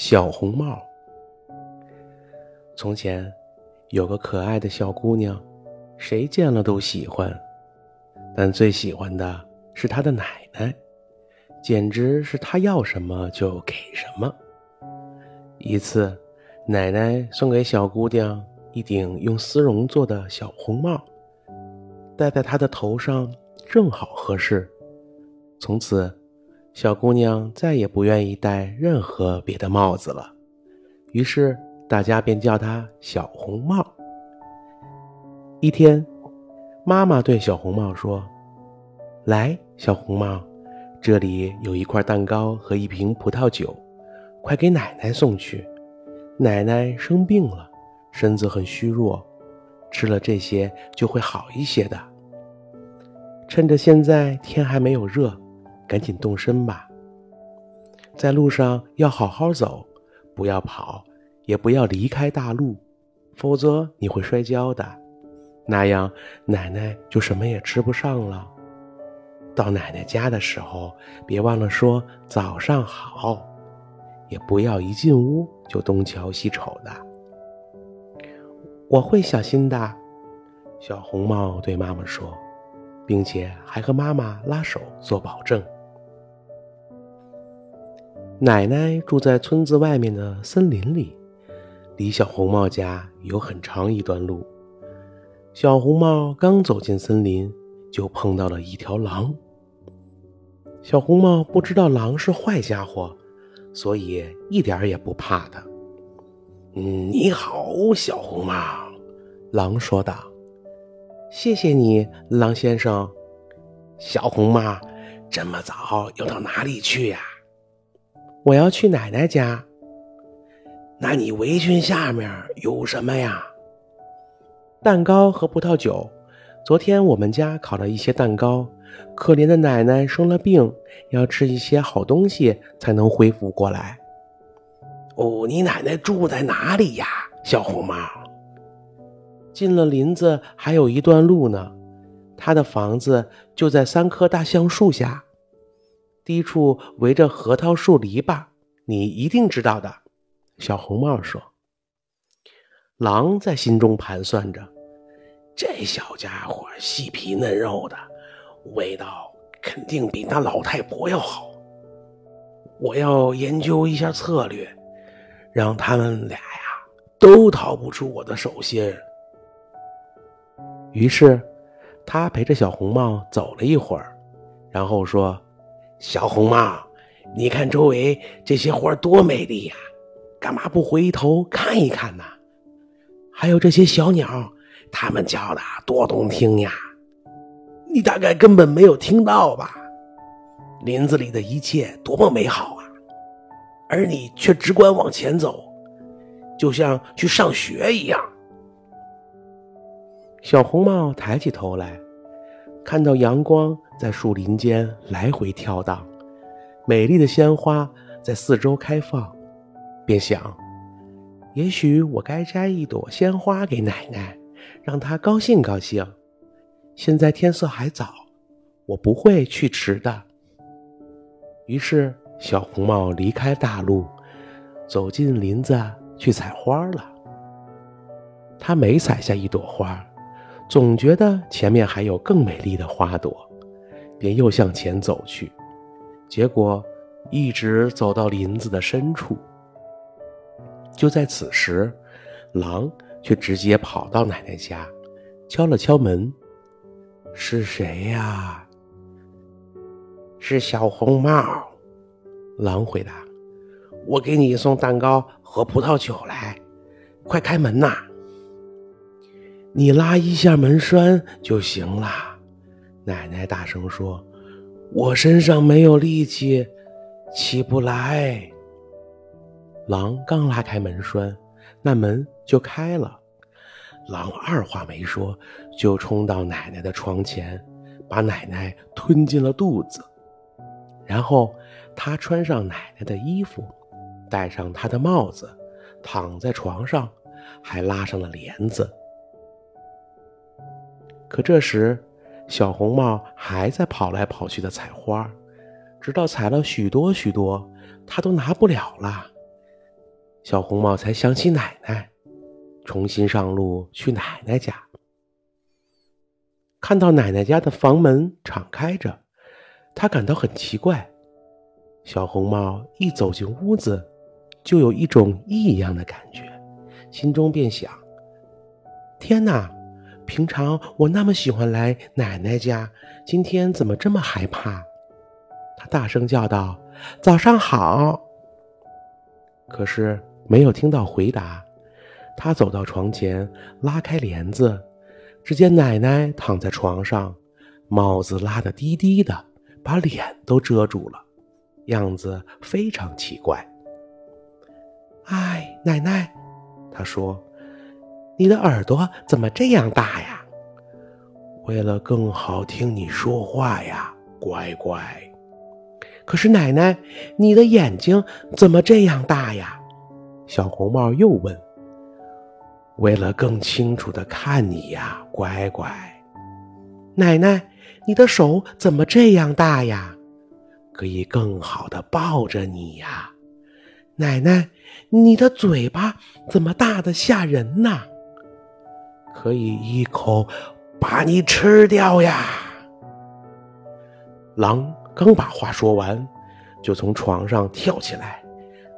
小红帽。从前有个可爱的小姑娘，谁见了都喜欢，但最喜欢的是她的奶奶，简直是她要什么就给什么。一次，奶奶送给小姑娘一顶用丝绒做的小红帽，戴在她的头上正好合适。从此，小姑娘再也不愿意戴任何别的帽子了，于是大家便叫她小红帽。一天，妈妈对小红帽说：“来，小红帽，这里有一块蛋糕和一瓶葡萄酒。”快给奶奶送去，奶奶生病了，身子很虚弱，吃了这些就会好一些的。趁着现在天还没有热，赶紧动身吧。在路上要好好走，不要跑，也不要离开大路，否则你会摔跤的，那样奶奶就什么也吃不上了。到奶奶家的时候，别忘了说早上好。也不要一进屋就东瞧西瞅的。我会小心的，小红帽对妈妈说，并且还和妈妈拉手做保证。奶奶住在村子外面的森林里，离小红帽家有很长一段路。小红帽刚走进森林，就碰到了一条狼。小红帽不知道狼是坏家伙。所以一点也不怕他。嗯，你好，小红帽，狼说道。谢谢你，狼先生。小红帽，这么早要到哪里去呀？我要去奶奶家。那你围裙下面有什么呀？蛋糕和葡萄酒。昨天我们家烤了一些蛋糕。可怜的奶奶生了病，要吃一些好东西才能恢复过来。哦，你奶奶住在哪里呀，小红帽？进了林子还有一段路呢，她的房子就在三棵大橡树下，低处围着核桃树篱笆，你一定知道的。小红帽说。狼在心中盘算着，这小家伙细皮嫩肉的。味道肯定比那老太婆要好。我要研究一下策略，让他们俩呀都逃不出我的手心。于是，他陪着小红帽走了一会儿，然后说：“小红帽，你看周围这些花多美丽呀，干嘛不回头看一看呢？还有这些小鸟，它们叫的多动听呀！”你大概根本没有听到吧？林子里的一切多么美好啊！而你却只管往前走，就像去上学一样。小红帽抬起头来，看到阳光在树林间来回跳荡，美丽的鲜花在四周开放，便想：也许我该摘一朵鲜花给奶奶，让她高兴高兴。现在天色还早，我不会去迟的。于是，小红帽离开大路，走进林子去采花了。他每采下一朵花，总觉得前面还有更美丽的花朵，便又向前走去。结果，一直走到林子的深处。就在此时，狼却直接跑到奶奶家，敲了敲门。是谁呀？是小红帽。狼回答：“我给你送蛋糕和葡萄酒来，快开门呐！你拉一下门栓就行了。”奶奶大声说：“我身上没有力气，起不来。”狼刚拉开门栓，那门就开了。狼二话没说，就冲到奶奶的床前，把奶奶吞进了肚子。然后他穿上奶奶的衣服，戴上她的帽子，躺在床上，还拉上了帘子。可这时，小红帽还在跑来跑去的采花，直到采了许多许多，他都拿不了了。小红帽才想起奶奶，重新上路去奶奶家。看到奶奶家的房门敞开着，他感到很奇怪。小红帽一走进屋子，就有一种异样的感觉，心中便想：天哪！平常我那么喜欢来奶奶家，今天怎么这么害怕？他大声叫道：“早上好！”可是没有听到回答。他走到床前，拉开帘子，只见奶奶躺在床上，帽子拉得低低的，把脸都遮住了，样子非常奇怪。哎，奶奶，他说。你的耳朵怎么这样大呀？为了更好听你说话呀，乖乖。可是奶奶，你的眼睛怎么这样大呀？小红帽又问。为了更清楚的看你呀，乖乖。奶奶，你的手怎么这样大呀？可以更好的抱着你呀。奶奶，你的嘴巴怎么大的吓人呐？可以一口把你吃掉呀！狼刚把话说完，就从床上跳起来，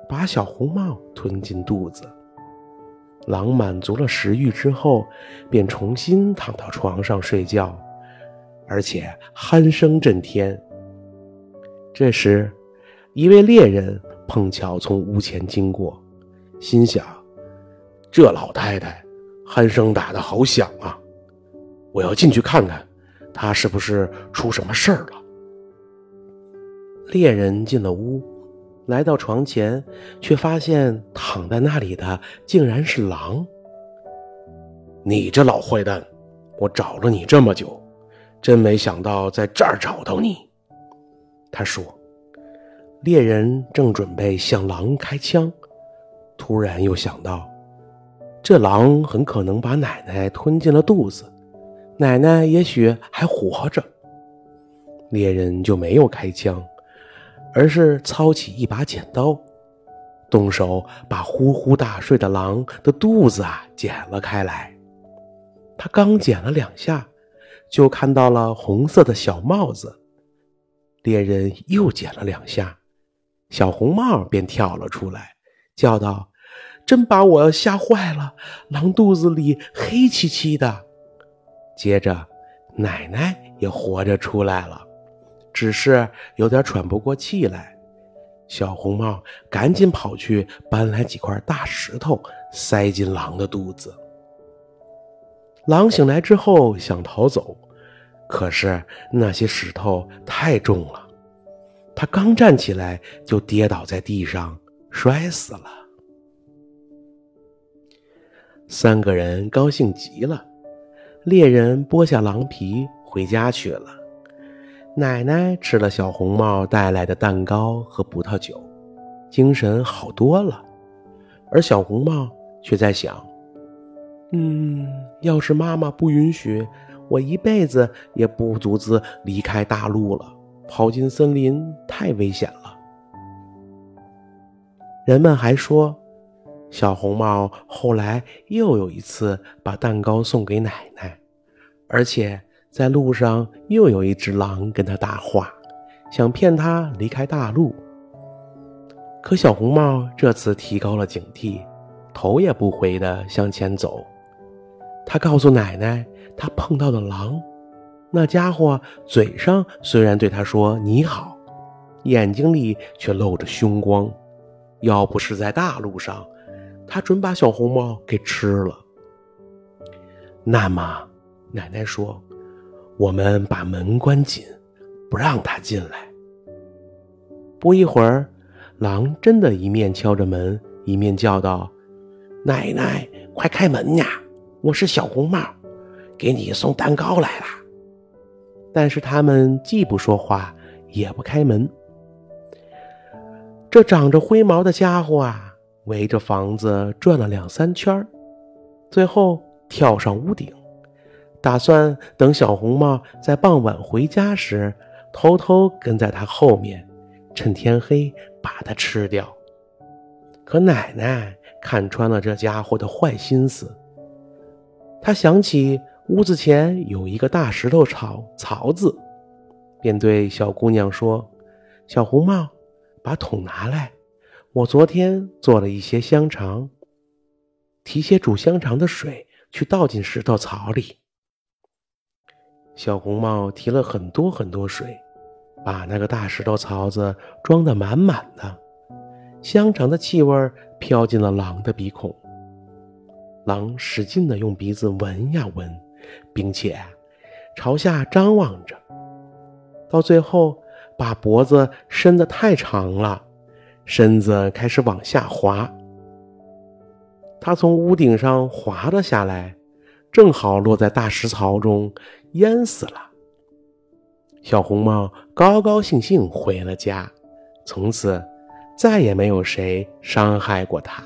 把小红帽吞进肚子。狼满足了食欲之后，便重新躺到床上睡觉，而且鼾声震天。这时，一位猎人碰巧从屋前经过，心想：这老太太。鼾声打得好响啊！我要进去看看，他是不是出什么事儿了？猎人进了屋，来到床前，却发现躺在那里的竟然是狼。你这老坏蛋，我找了你这么久，真没想到在这儿找到你。他说。猎人正准备向狼开枪，突然又想到。这狼很可能把奶奶吞进了肚子，奶奶也许还活着。猎人就没有开枪，而是操起一把剪刀，动手把呼呼大睡的狼的肚子啊剪了开来。他刚剪了两下，就看到了红色的小帽子。猎人又剪了两下，小红帽便跳了出来，叫道。真把我吓坏了！狼肚子里黑漆漆的。接着，奶奶也活着出来了，只是有点喘不过气来。小红帽赶紧跑去搬来几块大石头，塞进狼的肚子。狼醒来之后想逃走，可是那些石头太重了，他刚站起来就跌倒在地上，摔死了。三个人高兴极了，猎人剥下狼皮回家去了。奶奶吃了小红帽带来的蛋糕和葡萄酒，精神好多了。而小红帽却在想：“嗯，要是妈妈不允许，我一辈子也不独自离开大陆了。跑进森林太危险了。”人们还说。小红帽后来又有一次把蛋糕送给奶奶，而且在路上又有一只狼跟他搭话，想骗他离开大陆。可小红帽这次提高了警惕，头也不回地向前走。他告诉奶奶，他碰到的狼，那家伙嘴上虽然对他说你好，眼睛里却露着凶光。要不是在大路上，他准把小红帽给吃了。那么，奶奶说：“我们把门关紧，不让他进来。”不一会儿，狼真的一面敲着门，一面叫道：“奶奶，快开门呀！我是小红帽，给你送蛋糕来了。”但是他们既不说话，也不开门。这长着灰毛的家伙啊！围着房子转了两三圈最后跳上屋顶，打算等小红帽在傍晚回家时，偷偷跟在他后面，趁天黑把他吃掉。可奶奶看穿了这家伙的坏心思，她想起屋子前有一个大石头槽槽子，便对小姑娘说：“小红帽，把桶拿来，我昨天做了一些香肠，提些煮香肠的水去倒进石头槽里。”小红帽提了很多很多水，把那个大石头槽子装得满满的。香肠的气味飘进了狼的鼻孔，狼使劲地用鼻子闻呀闻，并且朝下张望着，到最后把脖子伸得太长了，身子开始往下滑。他从屋顶上滑了下来。正好落在大石槽中，淹死了。小红帽高高兴兴回了家，从此再也没有谁伤害过他。